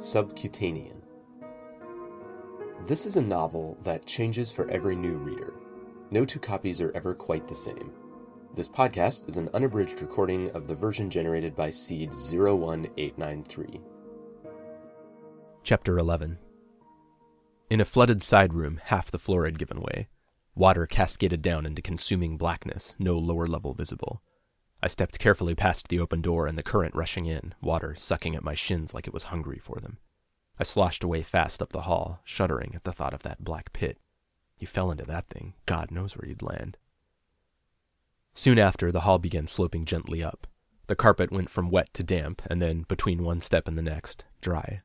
Subcutanean. This is a novel that changes for every new reader. No two copies are ever quite the same. This podcast is an unabridged recording of the version generated by Seed 01893. Chapter 11 In a flooded side room, half the floor had given way. Water cascaded down into consuming blackness, no lower level visible. I stepped carefully past the open door and the current rushing in, water sucking at my shins like it was hungry for them. I sloshed away fast up the hall, shuddering at the thought of that black pit. You fell into that thing, God knows where you'd land. Soon after, the hall began sloping gently up. The carpet went from wet to damp, and then, between one step and the next, dry.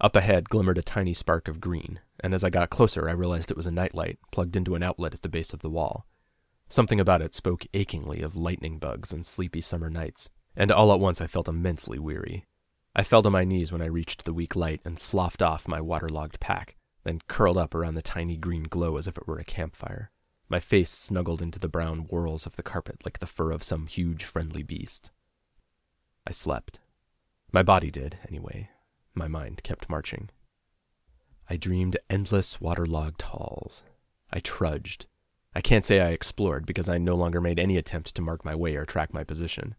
Up ahead glimmered a tiny spark of green, and as I got closer, I realized it was a nightlight plugged into an outlet at the base of the wall. Something about it spoke achingly of lightning bugs and sleepy summer nights, and all at once I felt immensely weary. I fell to my knees when I reached the weak light and sloughed off my waterlogged pack, then curled up around the tiny green glow as if it were a campfire. My face snuggled into the brown whorls of the carpet like the fur of some huge friendly beast. I slept. My body did, anyway. My mind kept marching. I dreamed endless waterlogged halls. I trudged, I can't say I explored because I no longer made any attempt to mark my way or track my position.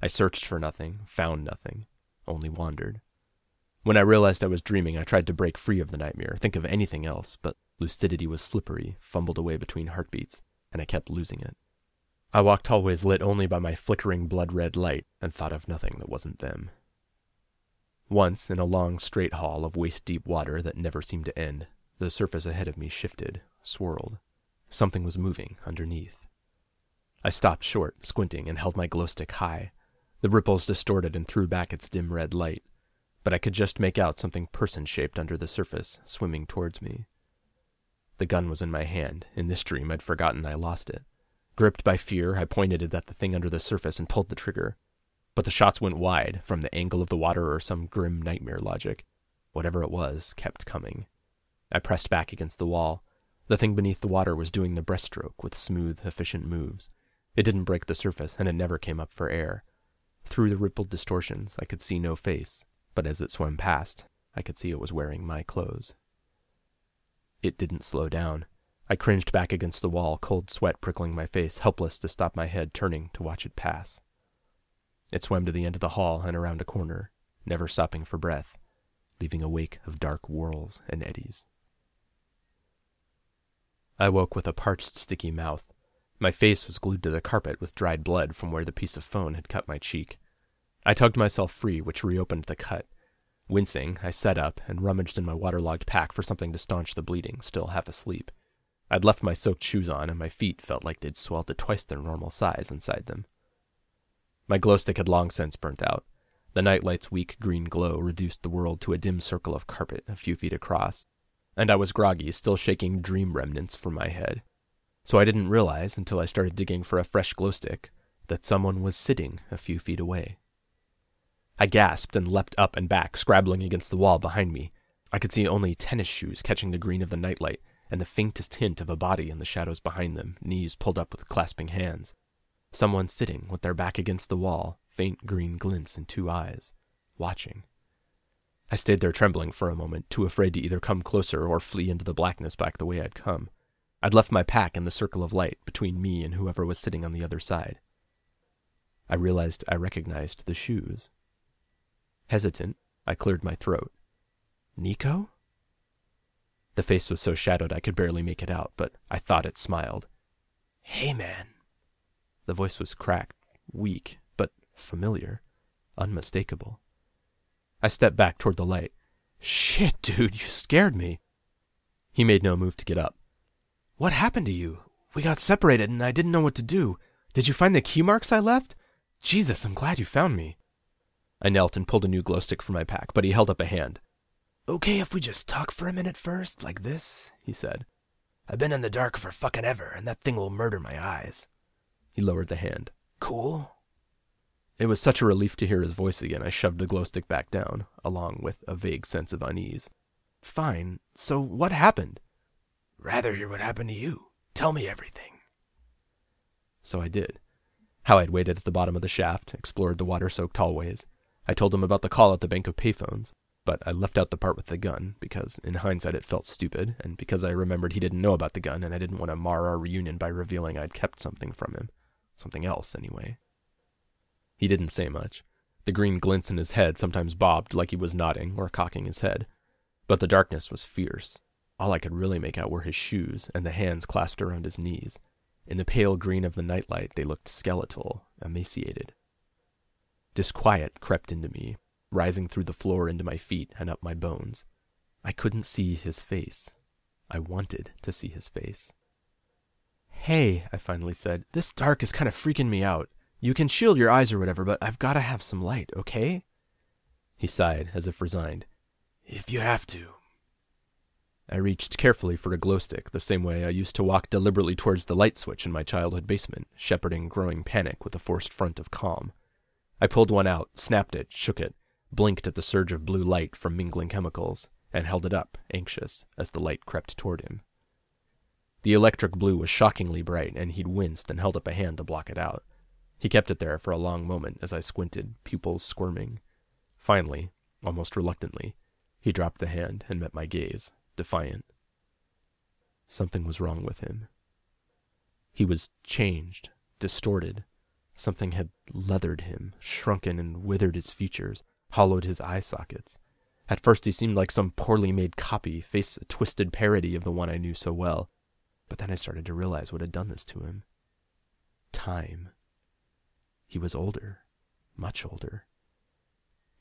I searched for nothing, found nothing, only wandered. When I realized I was dreaming, I tried to break free of the nightmare, think of anything else, but lucidity was slippery, fumbled away between heartbeats, and I kept losing it. I walked hallways lit only by my flickering blood red light and thought of nothing that wasn't them. Once, in a long, straight hall of waist deep water that never seemed to end, the surface ahead of me shifted, swirled. Something was moving underneath. I stopped short, squinting, and held my glow stick high. The ripples distorted and threw back its dim red light, but I could just make out something person shaped under the surface, swimming towards me. The gun was in my hand. In this dream, I'd forgotten I lost it. Gripped by fear, I pointed it at the thing under the surface and pulled the trigger. But the shots went wide, from the angle of the water or some grim nightmare logic. Whatever it was kept coming. I pressed back against the wall, the thing beneath the water was doing the breaststroke with smooth, efficient moves. It didn't break the surface, and it never came up for air. Through the rippled distortions, I could see no face, but as it swam past, I could see it was wearing my clothes. It didn't slow down. I cringed back against the wall, cold sweat prickling my face, helpless to stop my head turning to watch it pass. It swam to the end of the hall and around a corner, never stopping for breath, leaving a wake of dark whirls and eddies. I woke with a parched, sticky mouth. My face was glued to the carpet with dried blood from where the piece of phone had cut my cheek. I tugged myself free, which reopened the cut. Wincing, I sat up and rummaged in my waterlogged pack for something to staunch the bleeding, still half asleep. I'd left my soaked shoes on, and my feet felt like they'd swelled to twice their normal size inside them. My glow stick had long since burnt out. The nightlight's weak green glow reduced the world to a dim circle of carpet a few feet across, and I was groggy, still shaking dream remnants from my head. So I didn't realize until I started digging for a fresh glow stick that someone was sitting a few feet away. I gasped and leapt up and back, scrabbling against the wall behind me. I could see only tennis shoes catching the green of the nightlight, and the faintest hint of a body in the shadows behind them, knees pulled up with clasping hands. Someone sitting with their back against the wall, faint green glints in two eyes, watching. I stayed there trembling for a moment, too afraid to either come closer or flee into the blackness back the way I'd come. I'd left my pack in the circle of light between me and whoever was sitting on the other side. I realized I recognized the shoes. Hesitant, I cleared my throat. Niko? The face was so shadowed I could barely make it out, but I thought it smiled. Hey, man. The voice was cracked, weak, but familiar, unmistakable. I stepped back toward the light. Shit, dude, you scared me. He made no move to get up. What happened to you? We got separated and I didn't know what to do. Did you find the key marks I left? Jesus, I'm glad you found me. I knelt and pulled a new glow stick from my pack, but he held up a hand. Okay if we just talk for a minute first, like this, he said. I've been in the dark for fucking ever, and that thing will murder my eyes. He lowered the hand. Cool? It was such a relief to hear his voice again, I shoved the glow stick back down, along with a vague sense of unease. Fine. So what happened? Rather hear what happened to you. Tell me everything. So I did. How I'd waited at the bottom of the shaft, explored the water soaked hallways. I told him about the call at the bank of payphones, but I left out the part with the gun because, in hindsight, it felt stupid, and because I remembered he didn't know about the gun and I didn't want to mar our reunion by revealing I'd kept something from him. Something else, anyway. He didn't say much. The green glints in his head sometimes bobbed like he was nodding or cocking his head. But the darkness was fierce. All I could really make out were his shoes and the hands clasped around his knees. In the pale green of the nightlight, they looked skeletal, emaciated. Disquiet crept into me, rising through the floor into my feet and up my bones. I couldn't see his face. I wanted to see his face. Hey, I finally said, this dark is kind of freaking me out. You can shield your eyes or whatever, but I've got to have some light, okay? He sighed, as if resigned. If you have to. I reached carefully for a glow stick, the same way I used to walk deliberately towards the light switch in my childhood basement, shepherding growing panic with a forced front of calm. I pulled one out, snapped it, shook it, blinked at the surge of blue light from mingling chemicals, and held it up, anxious, as the light crept toward him. The electric blue was shockingly bright, and he'd winced and held up a hand to block it out. He kept it there for a long moment as I squinted, pupils squirming. Finally, almost reluctantly, he dropped the hand and met my gaze, defiant. Something was wrong with him. He was changed, distorted. Something had leathered him, shrunken and withered his features, hollowed his eye sockets. At first he seemed like some poorly made copy, face a twisted parody of the one I knew so well. But then I started to realize what had done this to him. Time. He was older. Much older.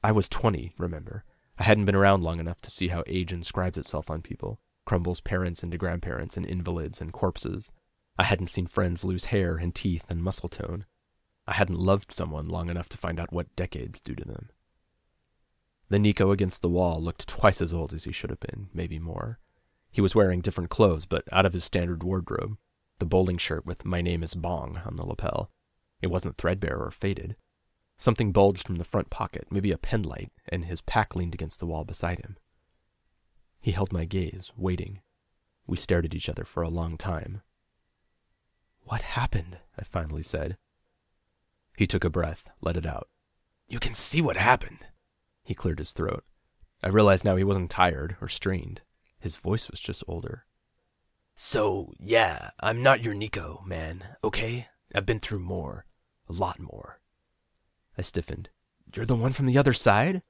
I was twenty, remember. I hadn't been around long enough to see how age inscribes itself on people, crumbles parents into grandparents and invalids and corpses. I hadn't seen friends lose hair and teeth and muscle tone. I hadn't loved someone long enough to find out what decades do to them. The Niko against the wall looked twice as old as he should have been, maybe more. He was wearing different clothes, but out of his standard wardrobe. The bowling shirt with My Name is Bong on the lapel. It wasn't threadbare or faded. Something bulged from the front pocket, maybe a penlight, and his pack leaned against the wall beside him. He held my gaze, waiting. We stared at each other for a long time. What happened? I finally said. He took a breath, let it out. You can see what happened. He cleared his throat. I realized now he wasn't tired or strained. His voice was just older. So, yeah, I'm not your Niko, man, okay? I've been through more. A lot more. I stiffened. You're the one from the other side?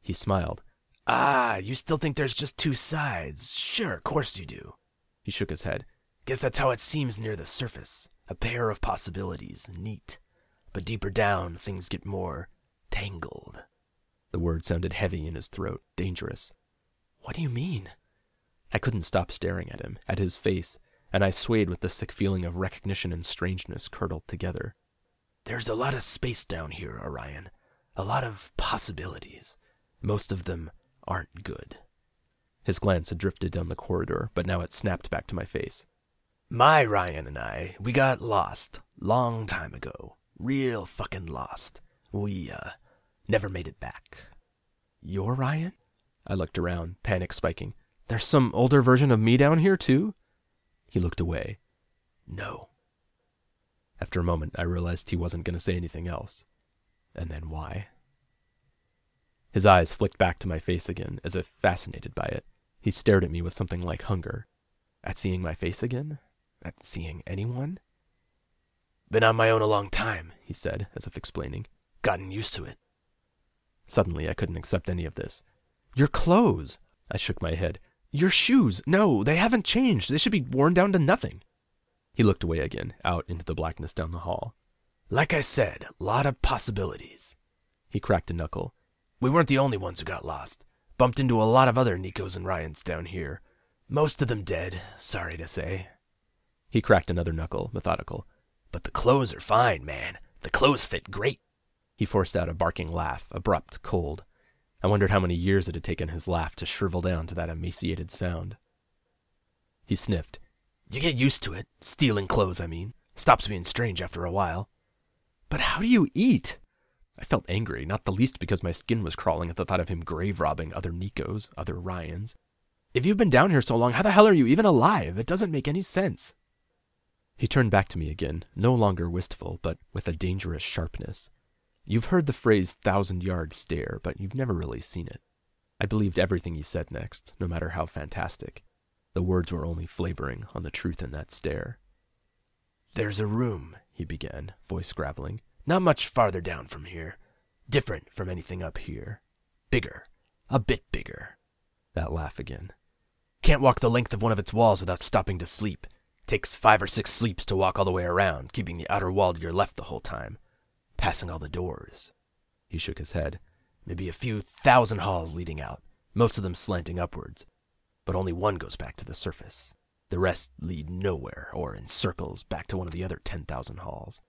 He smiled. Ah, you still think there's just two sides? Sure, of course you do. He shook his head. Guess that's how it seems near the surface. A pair of possibilities. Neat. But deeper down, things get more tangled. The word sounded heavy in his throat, dangerous. What do you mean? I couldn't stop staring at him, at his face, and I swayed with the sick feeling of recognition and strangeness curdled together. There's a lot of space down here, Orion. A lot of possibilities. Most of them aren't good. His glance had drifted down the corridor, but now it snapped back to my face. My Ryan and I, we got lost. Long time ago. Real fucking lost. We, uh, never made it back. Your Ryan? I looked around, panic spiking. There's some older version of me down here, too? He looked away. No, after a moment, I realized he wasn't going to say anything else. And then why? His eyes flicked back to my face again, as if fascinated by it. He stared at me with something like hunger. At seeing my face again? At seeing anyone? Been on my own a long time, he said, as if explaining. Gotten used to it. Suddenly, I couldn't accept any of this. Your clothes! I shook my head. Your shoes! No, they haven't changed. They should be worn down to nothing. He looked away again, out into the blackness down the hall. Like I said, a lot of possibilities. He cracked a knuckle. We weren't the only ones who got lost. Bumped into a lot of other Nikos and Ryans down here. Most of them dead, sorry to say. He cracked another knuckle, methodical. But the clothes are fine, man. The clothes fit great. He forced out a barking laugh, abrupt, cold. I wondered how many years it had taken his laugh to shrivel down to that emaciated sound. He sniffed, you get used to it. Stealing clothes, I mean. Stops being strange after a while. But how do you eat? I felt angry, not the least because my skin was crawling at the thought of him grave robbing other Nikos, other Ryans. If you've been down here so long, how the hell are you even alive? It doesn't make any sense. He turned back to me again, no longer wistful, but with a dangerous sharpness. You've heard the phrase thousand yard stare, but you've never really seen it. I believed everything he said next, no matter how fantastic. The words were only flavoring on the truth in that stare. There's a room, he began, voice graveling, not much farther down from here. Different from anything up here. Bigger. A bit bigger. That laugh again. Can't walk the length of one of its walls without stopping to sleep. Takes five or six sleeps to walk all the way around, keeping the outer wall to your left the whole time. Passing all the doors. He shook his head. Maybe a few thousand halls leading out, most of them slanting upwards. But only one goes back to the surface. The rest lead nowhere, or in circles back to one of the other 10,000 halls.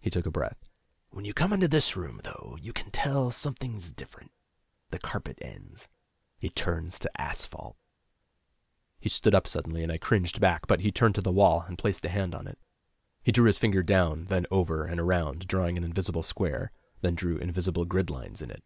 He took a breath. When you come into this room, though, you can tell something's different. The carpet ends. It turns to asphalt. He stood up suddenly, and I cringed back, but he turned to the wall and placed a hand on it. He drew his finger down, then over and around, drawing an invisible square, then drew invisible grid lines in it.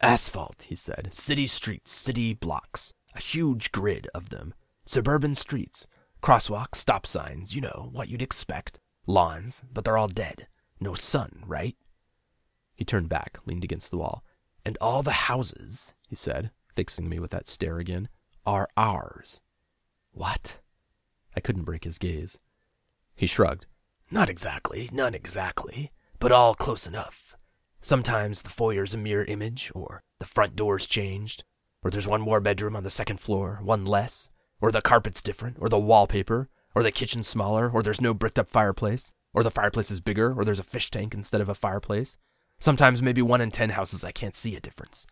Asphalt, he said. City streets, city blocks. A huge grid of them. Suburban streets. Crosswalks, stop signs, you know, what you'd expect. Lawns, but they're all dead. No sun, right? He turned back, leaned against the wall. And all the houses, he said, fixing me with that stare again, are ours. What? I couldn't break his gaze. He shrugged. Not exactly, none exactly, but all close enough. Sometimes the foyer's a mirror image, or the front door's changed, or there's one more bedroom on the second floor, one less, or the carpet's different, or the wallpaper, or the kitchen's smaller, or there's no bricked up fireplace, or the fireplace is bigger, or there's a fish tank instead of a fireplace. Sometimes maybe one in ten houses I can't see a difference.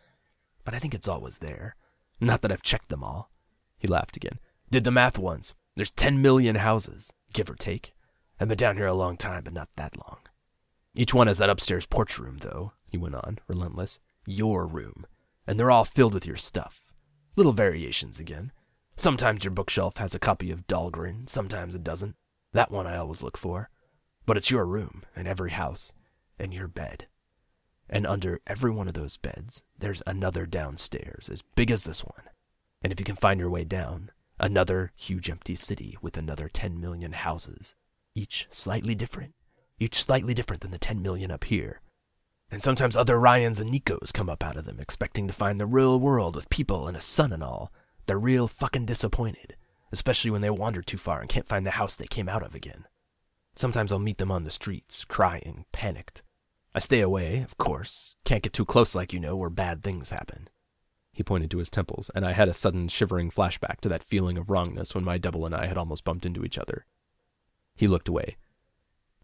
But I think it's always there. Not that I've checked them all. He laughed again. Did the math once. There's ten million houses, give or take. I've been down here a long time, but not that long. Each one has that upstairs porch room, though, he went on, relentless. Your room. And they're all filled with your stuff. Little variations again. Sometimes your bookshelf has a copy of Dhalgren, sometimes it doesn't. That one I always look for. But it's your room, and every house, and your bed. And under every one of those beds, there's another downstairs, as big as this one. And if you can find your way down, another huge empty city with another 10 million houses, each slightly different each slightly different than the 10 million up here. And sometimes other Ryans and Nikos come up out of them, expecting to find the real world with people and a sun and all. They're real fucking disappointed, especially when they wander too far and can't find the house they came out of again. Sometimes I'll meet them on the streets, crying, panicked. I stay away, of course. Can't get too close, like you know, where bad things happen. He pointed to his temples, and I had a sudden shivering flashback to that feeling of wrongness when my double and I had almost bumped into each other. He looked away,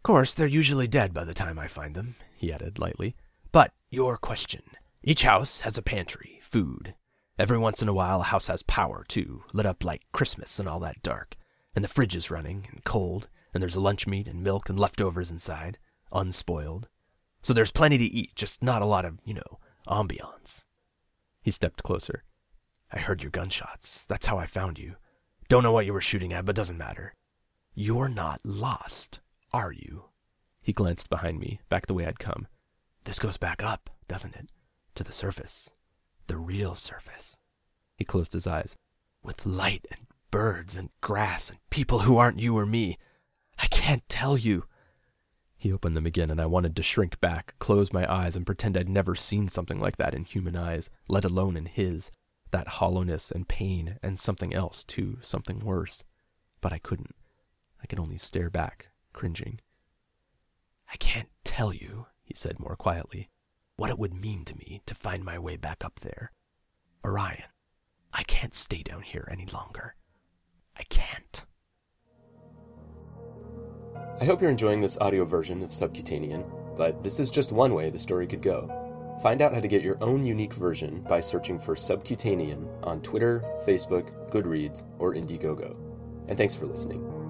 course, they're usually dead by the time I find them, he added lightly. But your question. Each house has a pantry, food. Every once in a while, a house has power, too, lit up like Christmas and all that dark. And the fridge is running, and cold, and there's lunch meat and milk and leftovers inside, unspoiled. So there's plenty to eat, just not a lot of, you know, ambiance. He stepped closer. I heard your gunshots. That's how I found you. Don't know what you were shooting at, but doesn't matter. You're not lost are you? He glanced behind me, back the way I'd come. This goes back up, doesn't it? To the surface. The real surface. He closed his eyes. With light and birds and grass and people who aren't you or me. I can't tell you. He opened them again, and I wanted to shrink back, close my eyes, and pretend I'd never seen something like that in human eyes, let alone in his. That hollowness and pain, and something else, too, something worse. But I couldn't. I could only stare back, cringing. I can't tell you, he said more quietly, what it would mean to me to find my way back up there. Orion, I can't stay down here any longer. I can't. I hope you're enjoying this audio version of Subcutanean, but this is just one way the story could go. Find out how to get your own unique version by searching for Subcutanean on Twitter, Facebook, Goodreads, or Indiegogo. And thanks for listening.